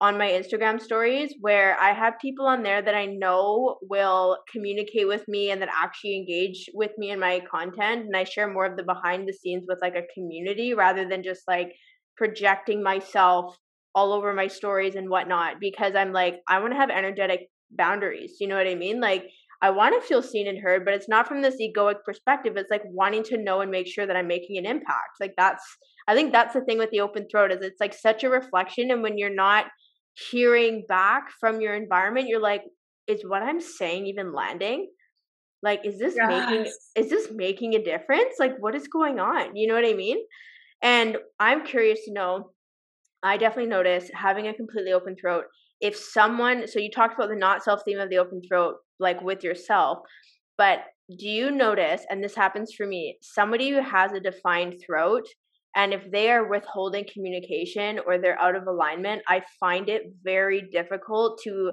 on my Instagram stories where I have people on there that I know will communicate with me and that actually engage with me in my content. And I share more of the behind the scenes with like a community rather than just like projecting myself all over my stories and whatnot because I'm like, I want to have energetic boundaries. You know what I mean? Like, I want to feel seen and heard, but it's not from this egoic perspective. It's like wanting to know and make sure that I'm making an impact. Like, that's, I think that's the thing with the open throat is it's like such a reflection. And when you're not, hearing back from your environment, you're like, is what I'm saying even landing? Like, is this yes. making is this making a difference? Like, what is going on? You know what I mean? And I'm curious to know. I definitely notice having a completely open throat. If someone, so you talked about the not self theme of the open throat, like with yourself, but do you notice, and this happens for me, somebody who has a defined throat and if they are withholding communication or they're out of alignment, I find it very difficult to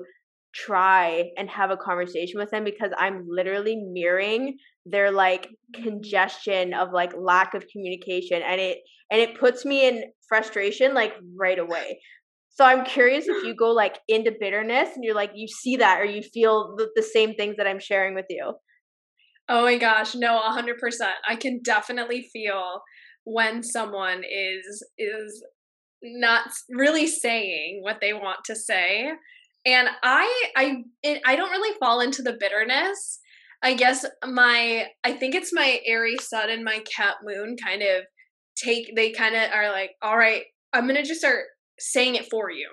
try and have a conversation with them because I'm literally mirroring their like congestion of like lack of communication and it and it puts me in frustration like right away. So I'm curious if you go like into bitterness and you're like you see that or you feel the, the same things that I'm sharing with you. Oh my gosh, no, 100%. I can definitely feel when someone is is not really saying what they want to say. And i i it, i don't really fall into the bitterness. I guess my i think it's my aries sun and my Cap moon kind of take they kind of are like all right i'm gonna just start saying it for you.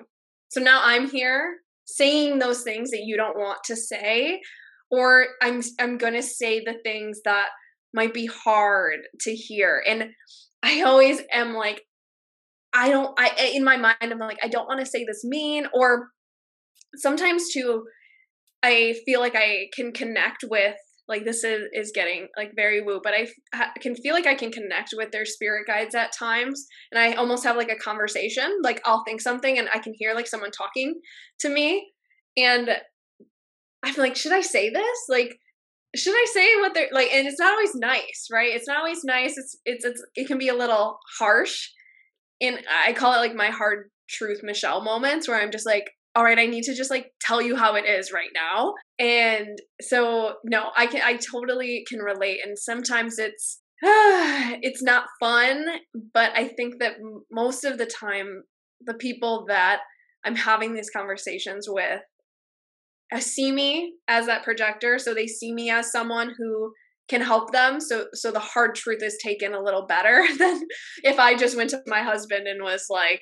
So now i'm here saying those things that you don't want to say or i'm i'm gonna say the things that might be hard to hear. And I always am like, I don't, I, in my mind, I'm like, I don't want to say this mean. Or sometimes too, I feel like I can connect with like this is is getting like very woo but I, can feel like i can connect with their spirit guides at times and i almost have like a conversation like i'll think something and i can hear like someone talking to me and i'm like should i say this like should i say what they're like and it's not always nice right? It's not always nice. It's it's, it's it can be a little harsh. And i call it like my hard truth michelle moments where i'm just like all right, I need to just like tell you how it is right now. And so no, I can I totally can relate. And sometimes it's *sighs* it's not fun, but I think that most of the time the people that I'm having these conversations with Uh, see me as that projector so they see me as someone who can help them so so the hard truth is taken a little better *laughs* than if I just went to my husband and was like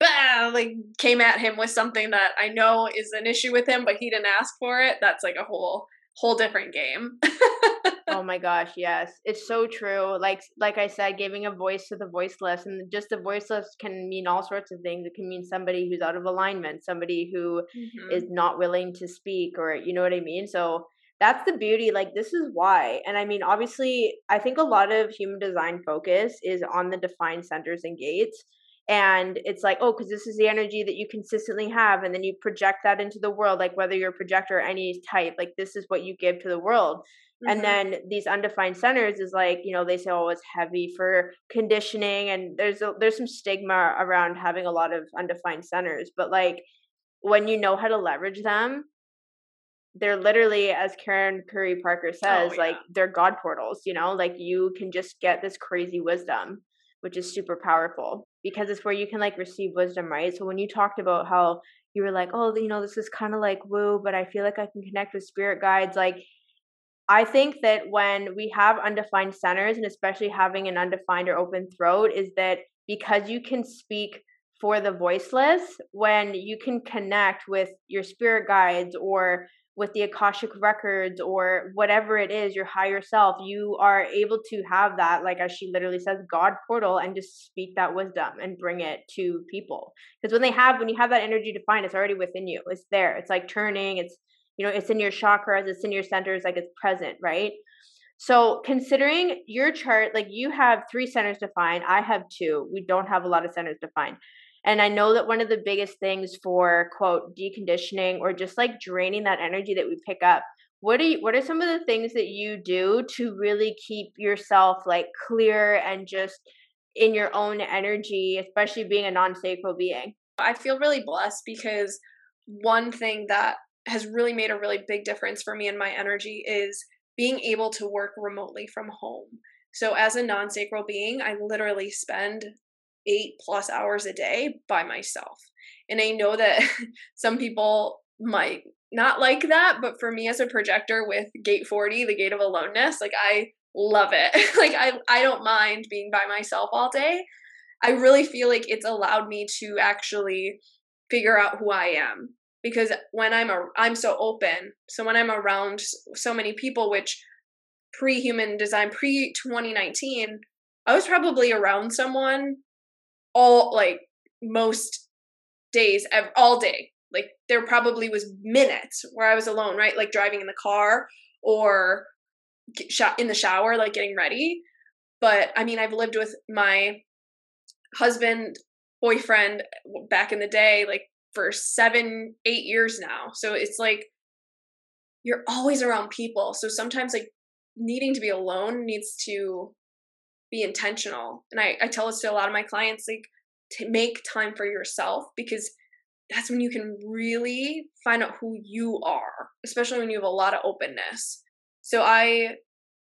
bah, like came at him with something that I know is an issue with him, but he didn't ask for it, that's like a whole whole different game. *laughs* oh my gosh, yes. It's so true. Like like I said, giving a voice to the voiceless and just the voiceless can mean all sorts of things. It can mean somebody who's out of alignment, somebody who mm-hmm. is not willing to speak or you know what I mean? So that's the beauty like this is why and i mean obviously i think a lot of human design focus is on the defined centers and gates and it's like oh because this is the energy that you consistently have and then you project that into the world like whether you're a projector or any type like this is what you give to the world mm-hmm. and then these undefined centers is like you know they say oh it's heavy for conditioning and there's a, there's some stigma around having a lot of undefined centers but like when you know how to leverage them they're literally as karen curry parker oh, says oh, yeah. like they're god portals you know like you can just get this crazy wisdom which is super powerful because it's where you can like receive wisdom, right? So when you talked about how you were like, oh, you know, this is kind of like woo, but I feel like I can connect with spirit guides, like I think that when we have undefined centers and especially having an undefined or open throat is that because you can speak for the voiceless when you can connect with your spirit guides or with the Akashic records or whatever it is, your higher self, you are able to have that, like as she literally says, God portal and just speak that wisdom and bring it to people. Because when they have, when you have that energy defined, it's already within you. It's there. It's like turning. It's, you know, it's in your chakras, it's in your centers, like it's present, right? So considering your chart, like you have three centers defined, I have two. We don't have a lot of centers defined. And I know that one of the biggest things for quote deconditioning or just like draining that energy that we pick up, what are you, what are some of the things that you do to really keep yourself like clear and just in your own energy, especially being a non-sacral being? I feel really blessed because one thing that has really made a really big difference for me in my energy is being able to work remotely from home. So, as a non sacral being, I literally spend eight plus hours a day by myself. And I know that *laughs* some people might not like that, but for me as a projector with gate 40, the gate of aloneness, like I love it. *laughs* like I I don't mind being by myself all day. I really feel like it's allowed me to actually figure out who I am because when I'm a I'm so open. So when I'm around so many people which pre-human design pre 2019 I was probably around someone all like most days all day like there probably was minutes where i was alone right like driving in the car or in the shower like getting ready but i mean i've lived with my husband boyfriend back in the day like for seven eight years now so it's like you're always around people so sometimes like needing to be alone needs to be intentional. And I, I tell this to a lot of my clients like to make time for yourself because that's when you can really find out who you are, especially when you have a lot of openness. So I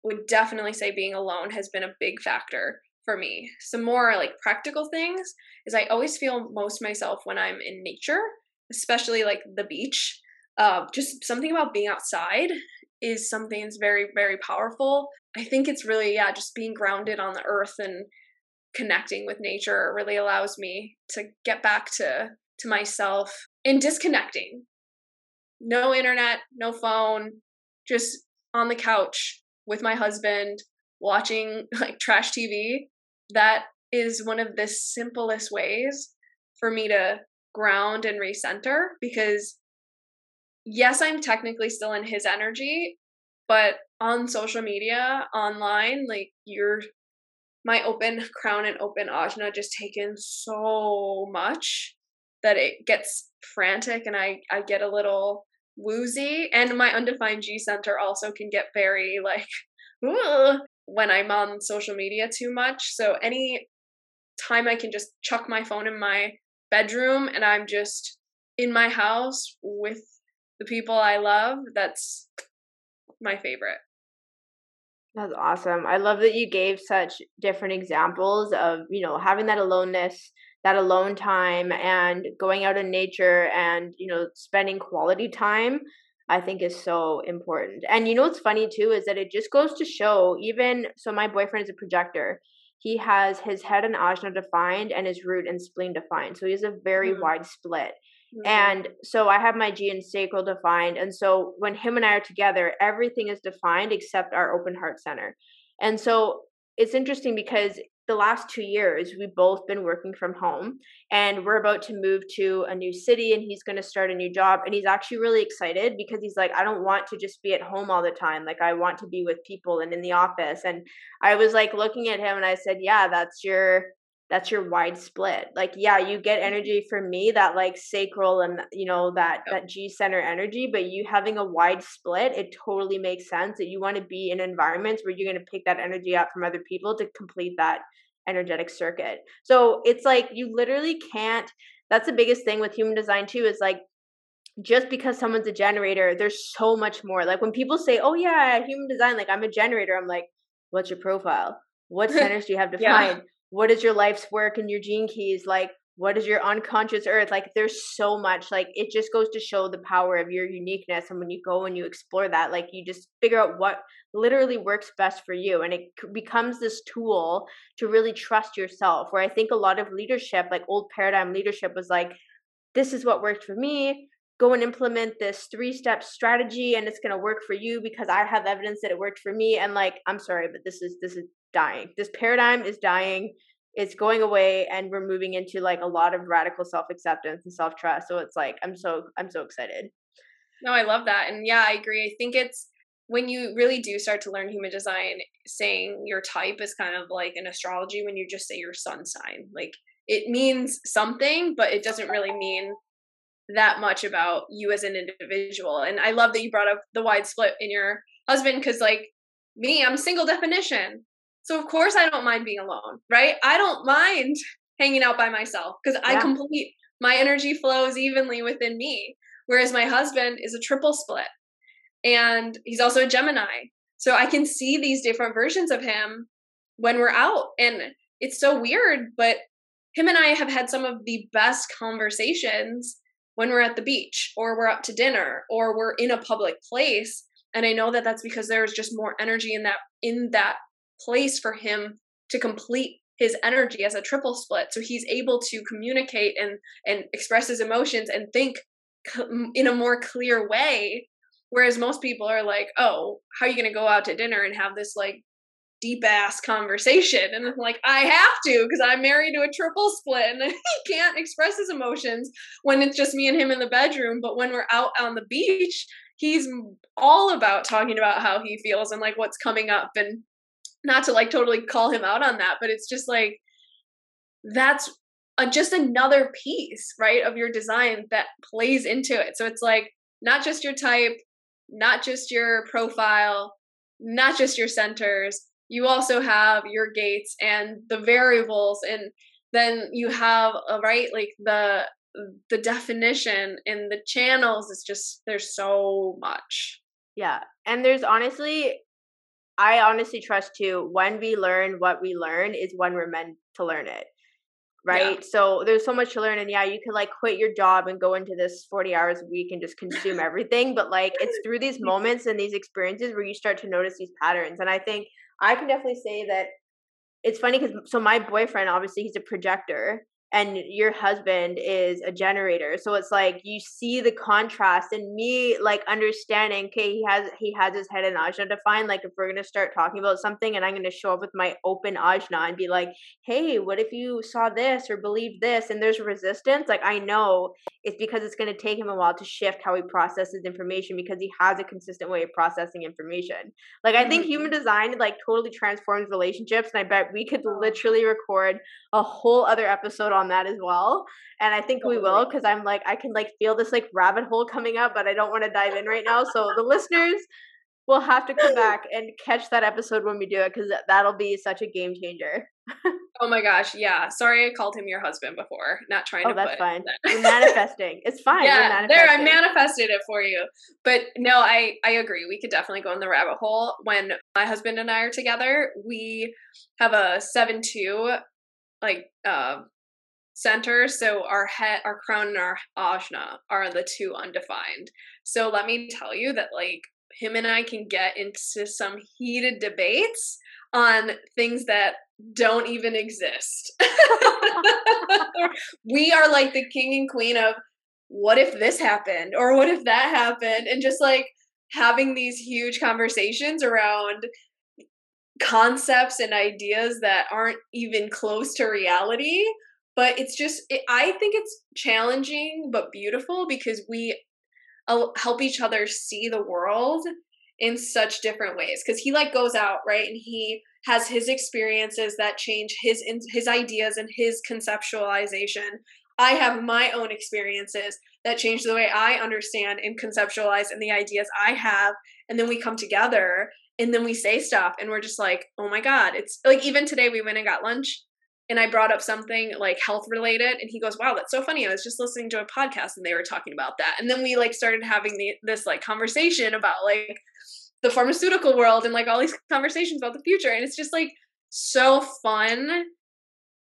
would definitely say being alone has been a big factor for me. Some more like practical things is I always feel most myself when I'm in nature, especially like the beach. Uh, just something about being outside is something that's very, very powerful. I think it's really, yeah, just being grounded on the earth and connecting with nature really allows me to get back to to myself and disconnecting. No internet, no phone, just on the couch with my husband watching *laughs* like trash TV. That is one of the simplest ways for me to ground and recenter because yes, I'm technically still in his energy, but on social media, online, like you're my open crown and open ajna just taken so much that it gets frantic and I I get a little woozy. And my undefined G center also can get very like *laughs* when I'm on social media too much. So any time I can just chuck my phone in my bedroom and I'm just in my house with the people I love, that's my favorite. That's awesome. I love that you gave such different examples of, you know, having that aloneness, that alone time and going out in nature and, you know, spending quality time. I think is so important. And you know what's funny too is that it just goes to show even so my boyfriend is a projector. He has his head and ajna defined and his root and spleen defined. So he has a very mm-hmm. wide split. Mm-hmm. And so I have my G and sacral defined. And so when him and I are together, everything is defined except our open heart center. And so it's interesting because the last two years we've both been working from home and we're about to move to a new city and he's going to start a new job and he's actually really excited because he's like i don't want to just be at home all the time. Like i want to be with people and in the office. And i was like looking at him and i said yeah that's your that's your wide split. Like yeah you get mm-hmm. energy from me that like sacral and you know that that g center energy but you having a wide split it totally makes sense that you want to be in environments where you're going to pick that energy up from other people to complete that energetic circuit. So it's like you literally can't that's the biggest thing with human design too is like just because someone's a generator there's so much more. Like when people say oh yeah human design like i'm a generator i'm like what's your profile? What *laughs* centers do you have defined? yeah what is your life's work and your gene keys like what is your unconscious earth like there's so much like it just goes to show the power of your uniqueness and when you go and you explore that like you just figure out what literally works best for you and it becomes this tool to really trust yourself where i think a lot of leadership like old paradigm leadership was like this is what worked for me go and implement this three step strategy and it's going to work for you because i have evidence that it worked for me and like i'm sorry but this is this is dying. This paradigm is dying. It's going away, and we're moving into like a lot of radical self acceptance and self trust. So it's like I'm so I'm so excited. No, I love that, and yeah, I agree. I think it's when you really do start to learn human design, saying your type is kind of like an astrology when you just say your sun sign. Like it means something, but it doesn't really mean that much about you as an individual. And I love that you brought up the wide split in your husband because, like me, I'm single definition. So of course I don't mind being alone, right? I don't mind *laughs* hanging out by myself because yeah. I complete my energy flows evenly within me. Whereas my husband is a triple split and he's also a Gemini. So I can see these different versions of him when we're out. And it's so weird, but him and I have had some of the best conversations when we're at the beach or we're out to dinner or we're in a public place and i know that that's because there's just more energy in that in that place for him to complete his energy as a triple split. So he's able to communicate and and express his emotions and think in a more clear way. Whereas most people are like oh how are you going to go out to dinner and have this like deep ass conversation? And I'm like I have to because I'm married to a triple split and *laughs* he can't express his emotions when it's just me and him in the bedroom. But when we're out on the beach he's all about talking about how he feels and like what's coming up and not to like totally call him out on that, but it's just like that's a, just another piece, right, of your design that plays into it. So it's like not just your type, not just your profile, not just your centers. You also have your gates and the variables, and then you have a uh, right like the the definition and the channels. It's just there's so much. Yeah, and there's honestly I honestly trust too. When we learn what we learn is when we're meant to learn it. Right. Yeah. So there's so much to learn. And yeah, you could like quit your job and go into this 40 hours a week and just consume everything. But like it's through these *laughs* moments and these experiences where you start to notice these patterns. And I think I can definitely say that it's funny because so my boyfriend, obviously, he's a projector and your husband is a generator. So it's like you see the contrast and me like understanding okay he has he has his head in ajna defined like if we're going to start talking about something and i'm going to show up with my open ajna and be like hey what if you saw this or believe this? And there's resistance. Like i know it's because it's going to take him a while to shift how he processes information because he has a consistent way of processing information. Like i think human mm-hmm. design like totally transforms relationships and i bet we could literally record a whole other episode on that as well. And I think we will because I'm like, I can like feel this like rabbit hole coming up, but I don't want to dive in right now. So the listeners will have to come back *laughs* and catch that episode when we do it because that'll be such a game changer. *laughs* oh my gosh, yeah. Sorry I called him your husband before. Not trying oh, to that's fine. We're *laughs* manifesting. It's fine. Yeah, there I manifested it for you. But no, I I agree. We could definitely go in the rabbit hole. When my husband and I are together, we have a seven two like uh center so our head our crown and our ajna are the two undefined. So let me tell you that like him and i can get into some heated debates on things that don't even exist. *laughs* We are like the king and queen of what if this happened? or what if that happened? and just like having these huge conversations around concepts and ideas that aren't even close to reality but it's just it, i think it's challenging but beautiful because we help each other see the world in such different ways because he like goes out right and he has his experiences that change his his ideas and his conceptualization. I have my own experiences that change the way i understand and conceptualize and the ideas i have and then we come together and then we say stuff and we're just like oh my god it's like even today we went and got lunch and i brought up something like health related and he goes wow that's so funny. I was just listening to a podcast and they were talking about that. And then we like started having the, this like conversation about like the pharmaceutical world and like all these conversations about the future. And it's just like so fun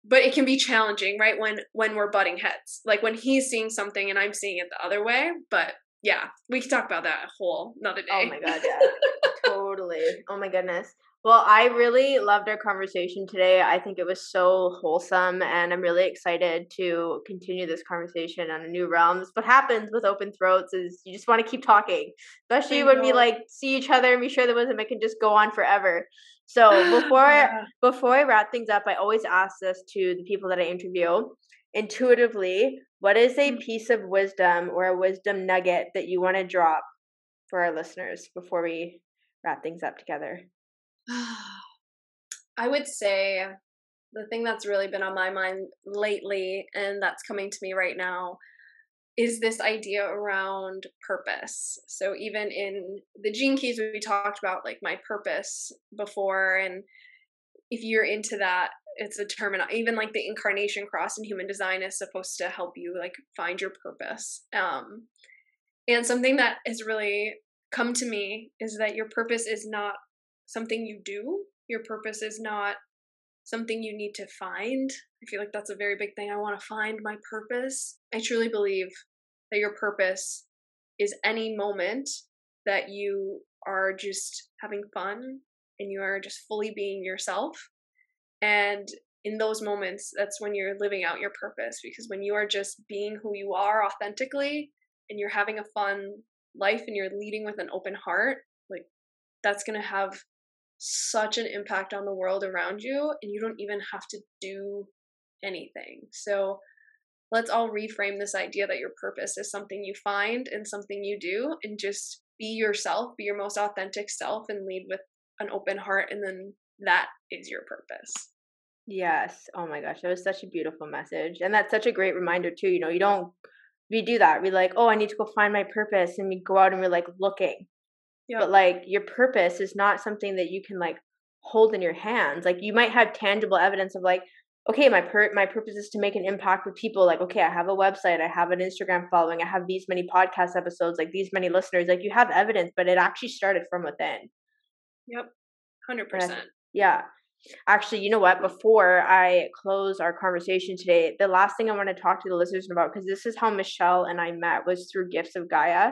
but it can be challenging right when when we're butting heads. Like when he's seeing something and i'm seeing it the other way but yeah we can talk about that a whole another oh day. oh my god yeah *laughs* Totally. Oh my goodness. Well, I really loved our conversation today. I think it was so wholesome, and I'm really excited to continue this conversation on a new realm. That's what happens with open throats is you just want to keep talking, especially when we like see each other and we share the wisdom. It can just go on forever. So before *laughs* yeah. before I wrap things up, I always ask this to the people that I interview. Intuitively, what is a mm. piece of wisdom or a wisdom nugget that you want to drop for our listeners before we wrap things up together? *sighs* I would say the thing that's really been on my mind lately and that's coming to me right now is this idea around purpose. So even in the gene keys we talked about like my purpose before and if you're into that it's a term and even like the incarnation cross in human design is supposed to help you like find your purpose. Um and something that has really come to me is that your purpose is not something you do. Your purpose is not something you need to find. I feel like that's a very big thing. I want to find my purpose. I truly believe that your purpose is any moment that you are just having fun and you are just fully being yourself. And in those moments, that's when you're living out your purpose because when you are just being who you are authentically and you're having a fun life and you're leading with an open heart, like that's going to have such an impact on the world around you and you don't even have to do anything. So let's all reframe this idea that your purpose is something you find and something you do and just be yourself, be your most authentic self and lead with an open heart and then that is your purpose. Yes. Oh my gosh, that was such a beautiful message. And that's such a great reminder too, you know, you don't we do that. We like, oh, I need to go find my purpose, and we go out and we're like looking. But like your purpose is not something that you can like hold in your hands. Like you might have tangible evidence of like, okay, my per- my purpose is to make an impact with people. Like, okay, I have a website, I have an Instagram following, I have these many podcast episodes, like these many listeners. Like you have evidence, but it actually started from within. Yep, hundred percent. Yeah, Actually, you know what? Before I close our conversation today, the last thing I want to talk to the listeners about, because this is how Michelle and I met, was through Gifts of Gaia.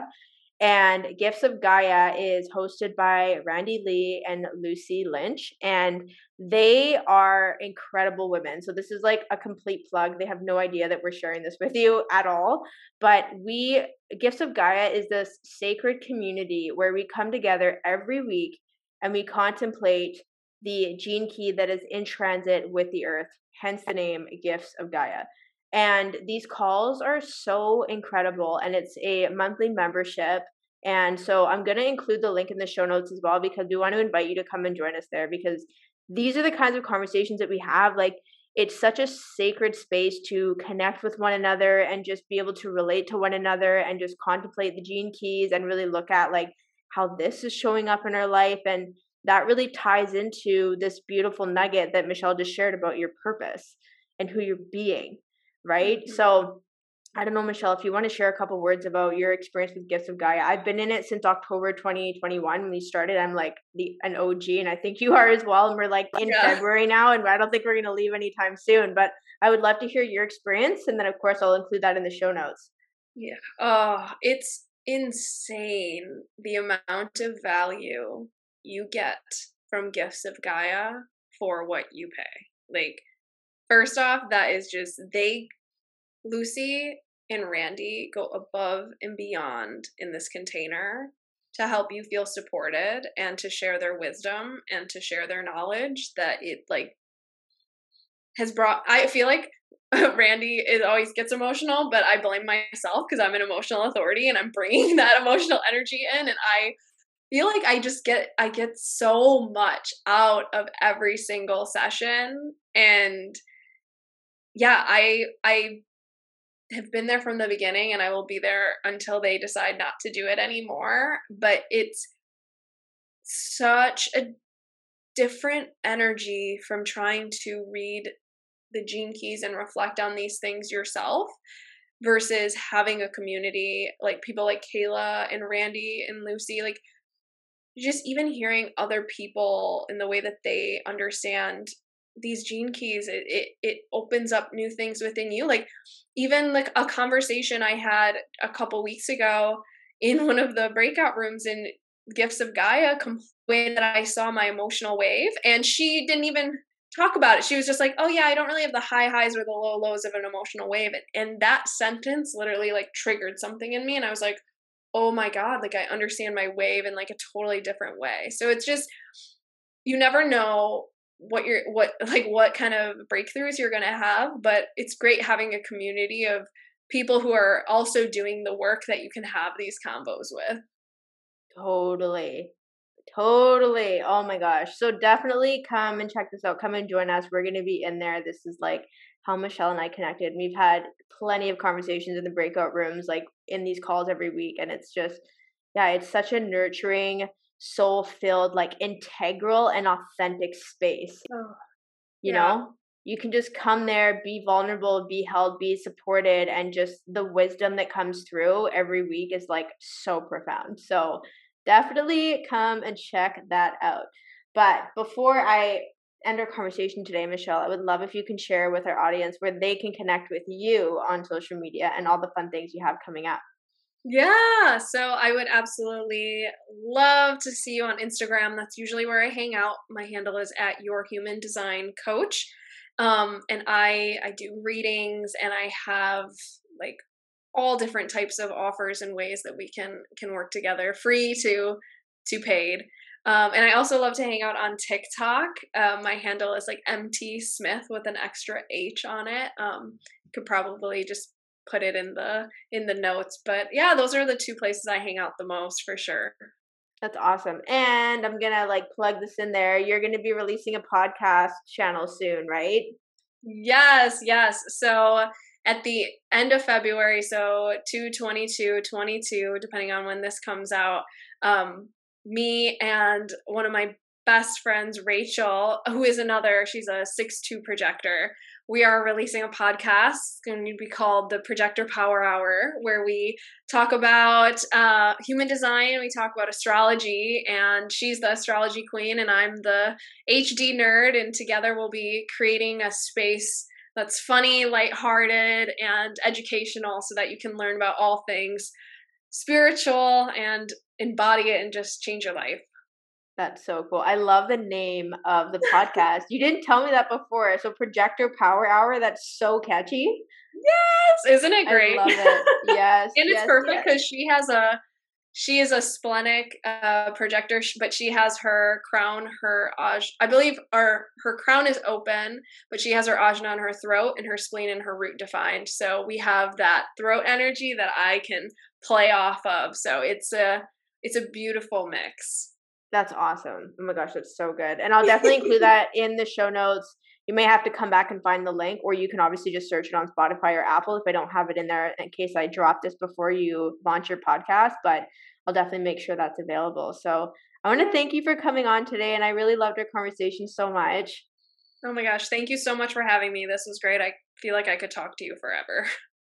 And Gifts of Gaia is hosted by Randy Lee and Lucy Lynch. And they are incredible women. So this is like a complete plug. They have no idea that we're sharing this with you at all. But we, Gifts of Gaia is this sacred community where we come together every week and we contemplate the gene key that is in transit with the earth, hence the name Gifts of Gaia. And these calls are so incredible. And it's a monthly membership. And so I'm going to include the link in the show notes as well because we want to invite you to come and join us there because these are the kinds of conversations that we have. Like, it's such a sacred space to connect with one another and just be able to relate to one another and just contemplate the gene keys and really look at like how this is showing up in our life and that really ties into this beautiful nugget that Michelle just shared about your purpose and who you're being right? Mm-hmm. So I don't know, Michelle, if you want to share a couple words about your experience with Gifts of Gaia. I've been in it since October 2021 when we started. I'm like the an OG, and I think *laughs* you are as well. And we're like in yeah. *laughs* February now, and I don't think we're going to leave anytime soon. But I would love to hear your experience, and then of course I'll include that in the show notes. Yeah. Oh, it's insane the amount of value you get from Gifts of Gaia for what you pay. Like First off, that is just they Lucy and Randy go above and beyond in this container to help you feel supported and to share their wisdom and to share their knowledge that it like has brought I feel like *laughs* Randy is always gets emotional, but I blame myself because I'm an emotional authority and I'm bringing *laughs* that emotional energy in and I feel like I just get I get so much out of every single session and yeah, I I have been there from the beginning and I will be there until they decide not to do it anymore, but it's such a different energy from trying to read the gene keys and reflect on these things yourself versus having a community like people like Kehla and Randy and Lucy like just even hearing other people in the way that they understand these gene keys it, it it opens up new things within you. Like even like a conversation i had a couple weeks ago in one of the breakout rooms in gifts of gaia complained that i saw my emotional wave and she didn't even talk about it. She was just like oh yeah i don't really have the high highs or the low lows of an emotional wave and, and that sentence literally like triggered something in me and i was like oh my god like i understand my wave in like a totally different way. So it's just you never know what you're what *laughs* like what kind of breakthroughs you're going to have but it's great having a community of people who are also doing the work that you can have these combos with. Totally. Totally. Oh my gosh. So definitely come and check this out. Come and join us. We're going to be in there. This is like how michelle and i connected. We've had plenty of conversations in the breakout rooms like in these calls every week and it's just yeah it's such a nurturing soul filled, like integral and authentic space. Oh, you yeah. know, you can just come there, be vulnerable, be held, be supported, and just the wisdom that comes through every week is like so profound. So definitely come and check that out. But before I end our conversation today, Michelle, I would love if you can share with our audience where they can connect with you on social media and all the fun things you have coming up. Yeah, so I would absolutely love to see you on Instagram. That's usually where I hang out. My handle is at your human design coach. Um, and I I do readings and I have like all different types of offers and ways that we can can work together, free to to paid. Um, and I also love to hang out on TikTok. Uh, my handle is like MT Smith with an extra H on it. Um, could probably just put it in the in the notes but yeah those are the two places i hang out the most for sure. That's awesome and i'm gonna like plug this in there. You're gonna be releasing a podcast channel soon right? Yes yes so at the end of february so 222 22 depending on when this comes out um me and one of my best friends rachel who is another she's a six two projector we are releasing a podcast. Going to be called the Projector Power Hour, where we talk about uh, human design, we talk about astrology, and she's the astrology queen, and I'm the HD nerd, and together we'll be creating a space that's funny, lighthearted, and educational so that you can learn about all things spiritual and embody it and just change your life. That's so cool. I love the name of the podcast. you didn't tell me that before. So Projector Power Hour, that's so catchy. Yes, isn't it great? I love it. Yes. *laughs* and yes, it's perfect because yes. she has a she is a splenic uh, projector, but she has her crown, her aj, I believe, or her crown is open, but she has her ajna on her throat and her spleen and her root defined. So we have that throat energy that I can play off of. So it's a it's a beautiful mix. That's awesome. Oh my gosh, that's so good. And I'll definitely include *laughs* that in the show notes. You may have to come back and find the link, or you can obviously just search it on Spotify or Apple if I don't have it in there in case I drop this before you launch your podcast. But I'll definitely make sure that's available. So I want to thank you for coming on today, and I really loved our conversation so much. Oh my gosh, thank you so much for having me. This was great. I feel like I could talk to you forever.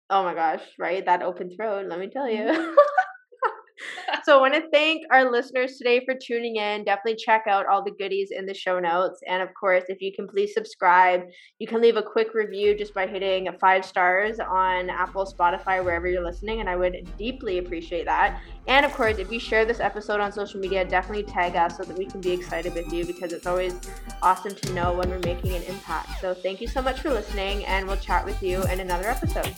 Oh my gosh, right? That open throat, let me tell you. Mm-hmm. *laughs* so I want to thank our listeners today for tuning in. Definitely check out all the goodies in the show notes. And of course, if you can please subscribe, you can leave a quick review just by hitting five stars on Apple, Spotify, wherever you're listening. And I would deeply appreciate that. And of course, if you share this episode on social media, definitely tag us so that we can be excited with you because it's always awesome to know when we're making an impact. So thank you so much for listening, and we'll chat with you in another episode.